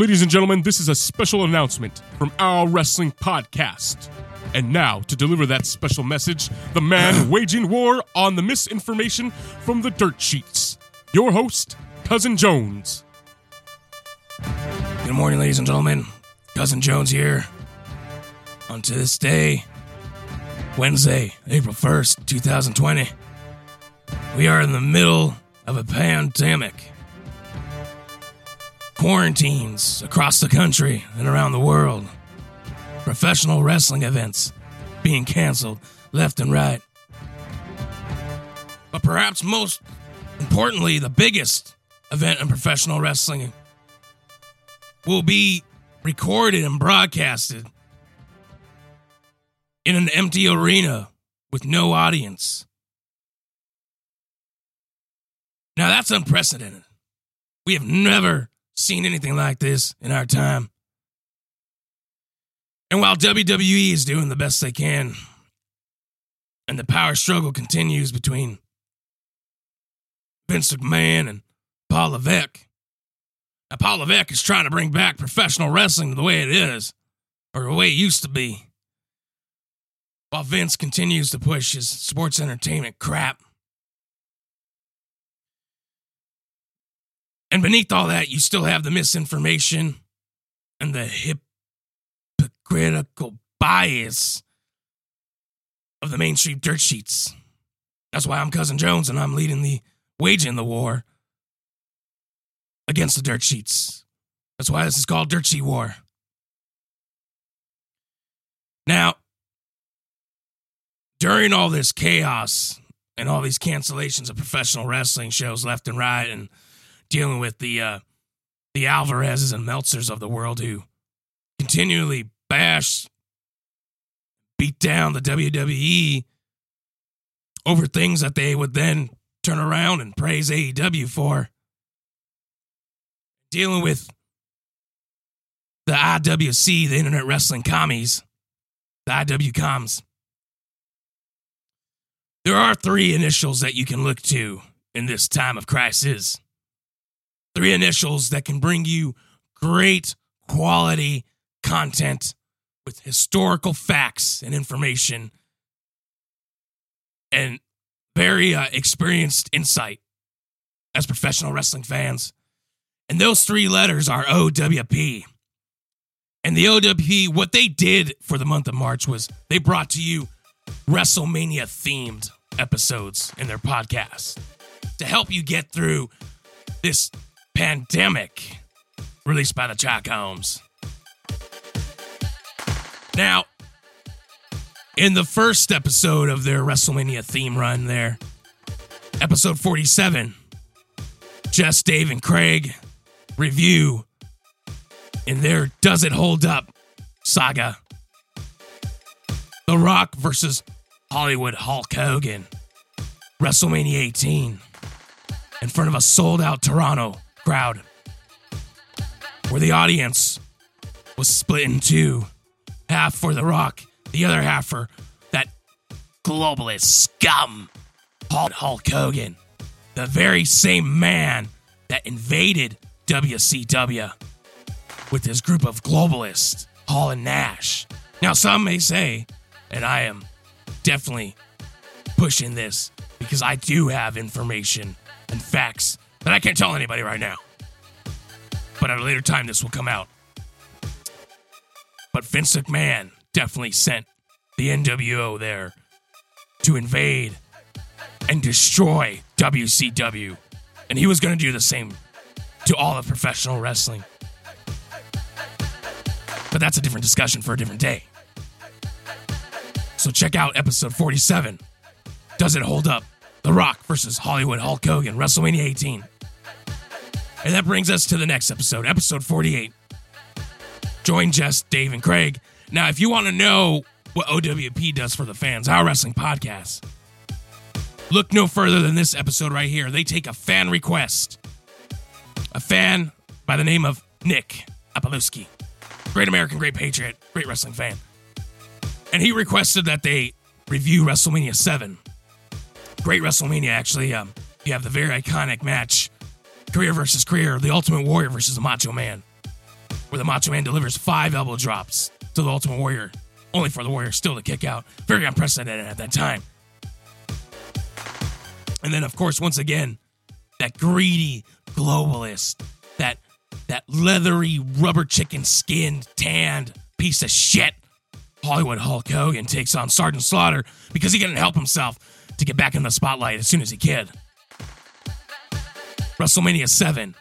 Ladies and gentlemen, this is a special announcement from our wrestling podcast. And now, to deliver that special message, the man waging war on the misinformation from the dirt sheets. Your host, Cousin Jones. Good morning, ladies and gentlemen. Cousin Jones here. On to this day, Wednesday, April 1st, 2020. We are in the middle of a pandemic. Quarantines across the country and around the world. Professional wrestling events being canceled left and right. But perhaps most importantly, the biggest event in professional wrestling will be recorded and broadcasted in an empty arena with no audience. Now that's unprecedented. We have never seen anything like this in our time. And while WWE is doing the best they can, and the power struggle continues between Vince McMahon and Paul Levesque, now, Paul Levesque is trying to bring back professional wrestling to the way it is, or the way it used to be, while Vince continues to push his sports entertainment crap. And beneath all that, you still have the misinformation and the hypocritical bias of the mainstream dirt sheets. That's why I'm Cousin Jones and I'm leading the waging the war against the dirt sheets. That's why this is called Dirt Sheet War. Now, during all this chaos and all these cancellations of professional wrestling shows left and right, and dealing with the uh, the Alvarezes and Meltzers of the world who continually bash, beat down the WWE over things that they would then turn around and praise AEW for. Dealing with the IWC, the Internet Wrestling Commies, the IW Coms. There are three initials that you can look to in this time of crisis. Three initials that can bring you great quality content with historical facts and information and very uh, experienced insight as professional wrestling fans. And those three letters are OWP. And the OWP, what they did for the month of March was they brought to you WrestleMania themed episodes in their podcast to help you get through this pandemic released by the Chalk Homes. Now, in the first episode of their WrestleMania theme run, there, episode 47, Jess, Dave, and Craig review in their Does It Hold Up saga The Rock versus Hollywood Hulk Hogan, WrestleMania 18, in front of a sold out Toronto crowd, where the audience was split in two half for The Rock, the other half for that globalist scum, Hulk Hogan, the very same man that invaded WCW with his group of globalists, Hall and Nash. Now, some may say, and I am definitely pushing this because I do have information and facts that I can't tell anybody right now. But at a later time, this will come out. But Vince McMahon definitely sent the NWO there to invade and destroy WCW. And he was going to do the same to all of professional wrestling. But that's a different discussion for a different day. So check out episode 47. Does it hold up? The Rock versus Hollywood Hulk Hogan, WrestleMania 18. And that brings us to the next episode, episode 48. Join Jess, Dave, and Craig. Now, if you want to know what OWP does for the fans, our wrestling podcast, look no further than this episode right here. They take a fan request. A fan by the name of Nick Apolowski. Great American, great patriot, great wrestling fan. And he requested that they review WrestleMania 7. Great WrestleMania, actually. Um, you have the very iconic match Career versus Career, the Ultimate Warrior versus the Macho Man. where the Macho Man delivers five elbow drops to the Ultimate Warrior, only for the Warrior still to kick out. Very unprecedented at that time. And then, of course, once again, that greedy globalist, that that leathery rubber chicken skinned tanned piece of shit Hollywood Hulk Hogan takes on Sergeant Slaughter because he couldn't help himself to get back in the spotlight as soon as he could. WrestleMania 7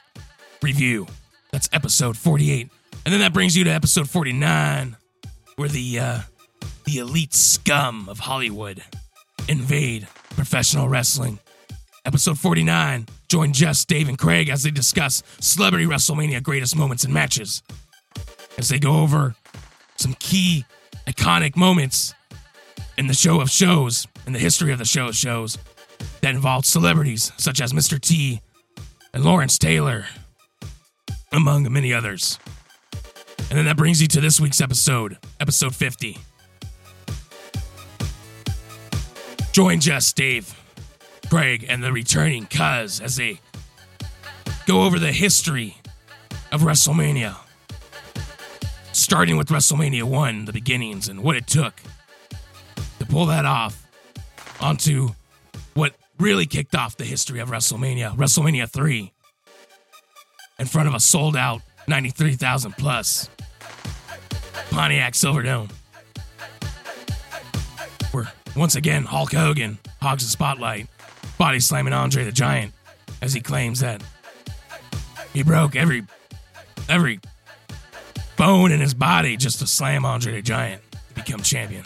review. That's episode 48. And then that brings you to episode 49, where the uh, the elite scum of Hollywood invade professional wrestling. Episode 49, join Jess, Dave, and Craig as they discuss Celebrity WrestleMania greatest moments and matches. As they go over some key iconic moments in the show of shows, in the history of the show of shows, that involved celebrities such as Mr. T and Lawrence Taylor, among many others. And then that brings you to this week's episode, episode 50. Join Jess, Dave, Craig, and the returning Cuz as they go over the history of WrestleMania starting with WrestleMania 1, the beginnings, and what it took to pull that off onto what really kicked off the history of WrestleMania, WrestleMania 3, in front of a sold out 93,000 plus Pontiac Silverdome. Where, once again, Hulk Hogan hogs the spotlight, body slamming Andre the Giant as he claims that he broke every every bone in his body just to slam Andre the Giant to become champion.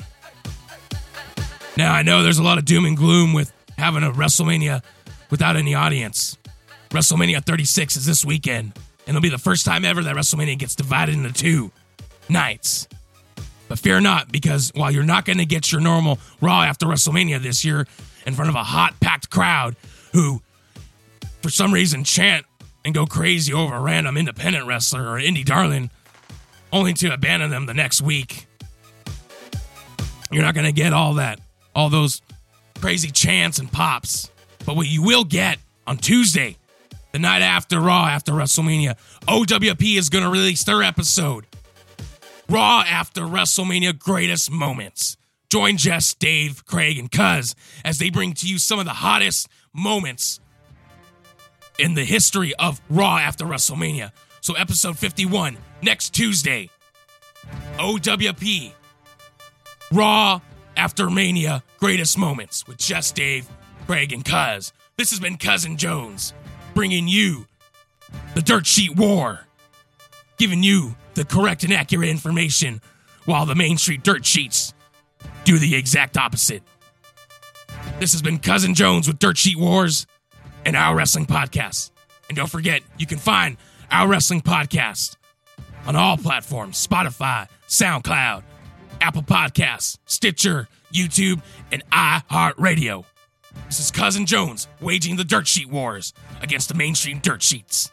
Now, I know there's a lot of doom and gloom with having a WrestleMania without any audience. WrestleMania 36 is this weekend, and it'll be the first time ever that WrestleMania gets divided into two nights. But fear not, because while you're not going to get your normal Raw after WrestleMania this year in front of a hot, packed crowd who, for some reason, chant and go crazy over a random independent wrestler or indie darling only to abandon them the next week. You're not going to get all that, all those crazy chants and pops. But what you will get on Tuesday, the night after Raw, after WrestleMania, OWP is going to release their episode. Raw after WrestleMania greatest moments. Join Jess, Dave, Craig, and Cuz as they bring to you some of the hottest moments in the history of Raw after WrestleMania. So, episode 51, next Tuesday. OWP. Raw after Mania, greatest moments with Jess Dave, Craig, and Cuz. This has been Cousin Jones, bringing you the Dirt Sheet War, giving you the correct and accurate information while the Main Street Dirt Sheets do the exact opposite. This has been Cousin Jones with Dirt Sheet Wars and Our Wrestling Podcast. And don't forget, you can find our Wrestling Podcast on all platforms Spotify, SoundCloud, Apple Podcasts, Stitcher, YouTube, and iHeartRadio. This is Cousin Jones waging the Dirt Sheet Wars against the mainstream dirt sheets.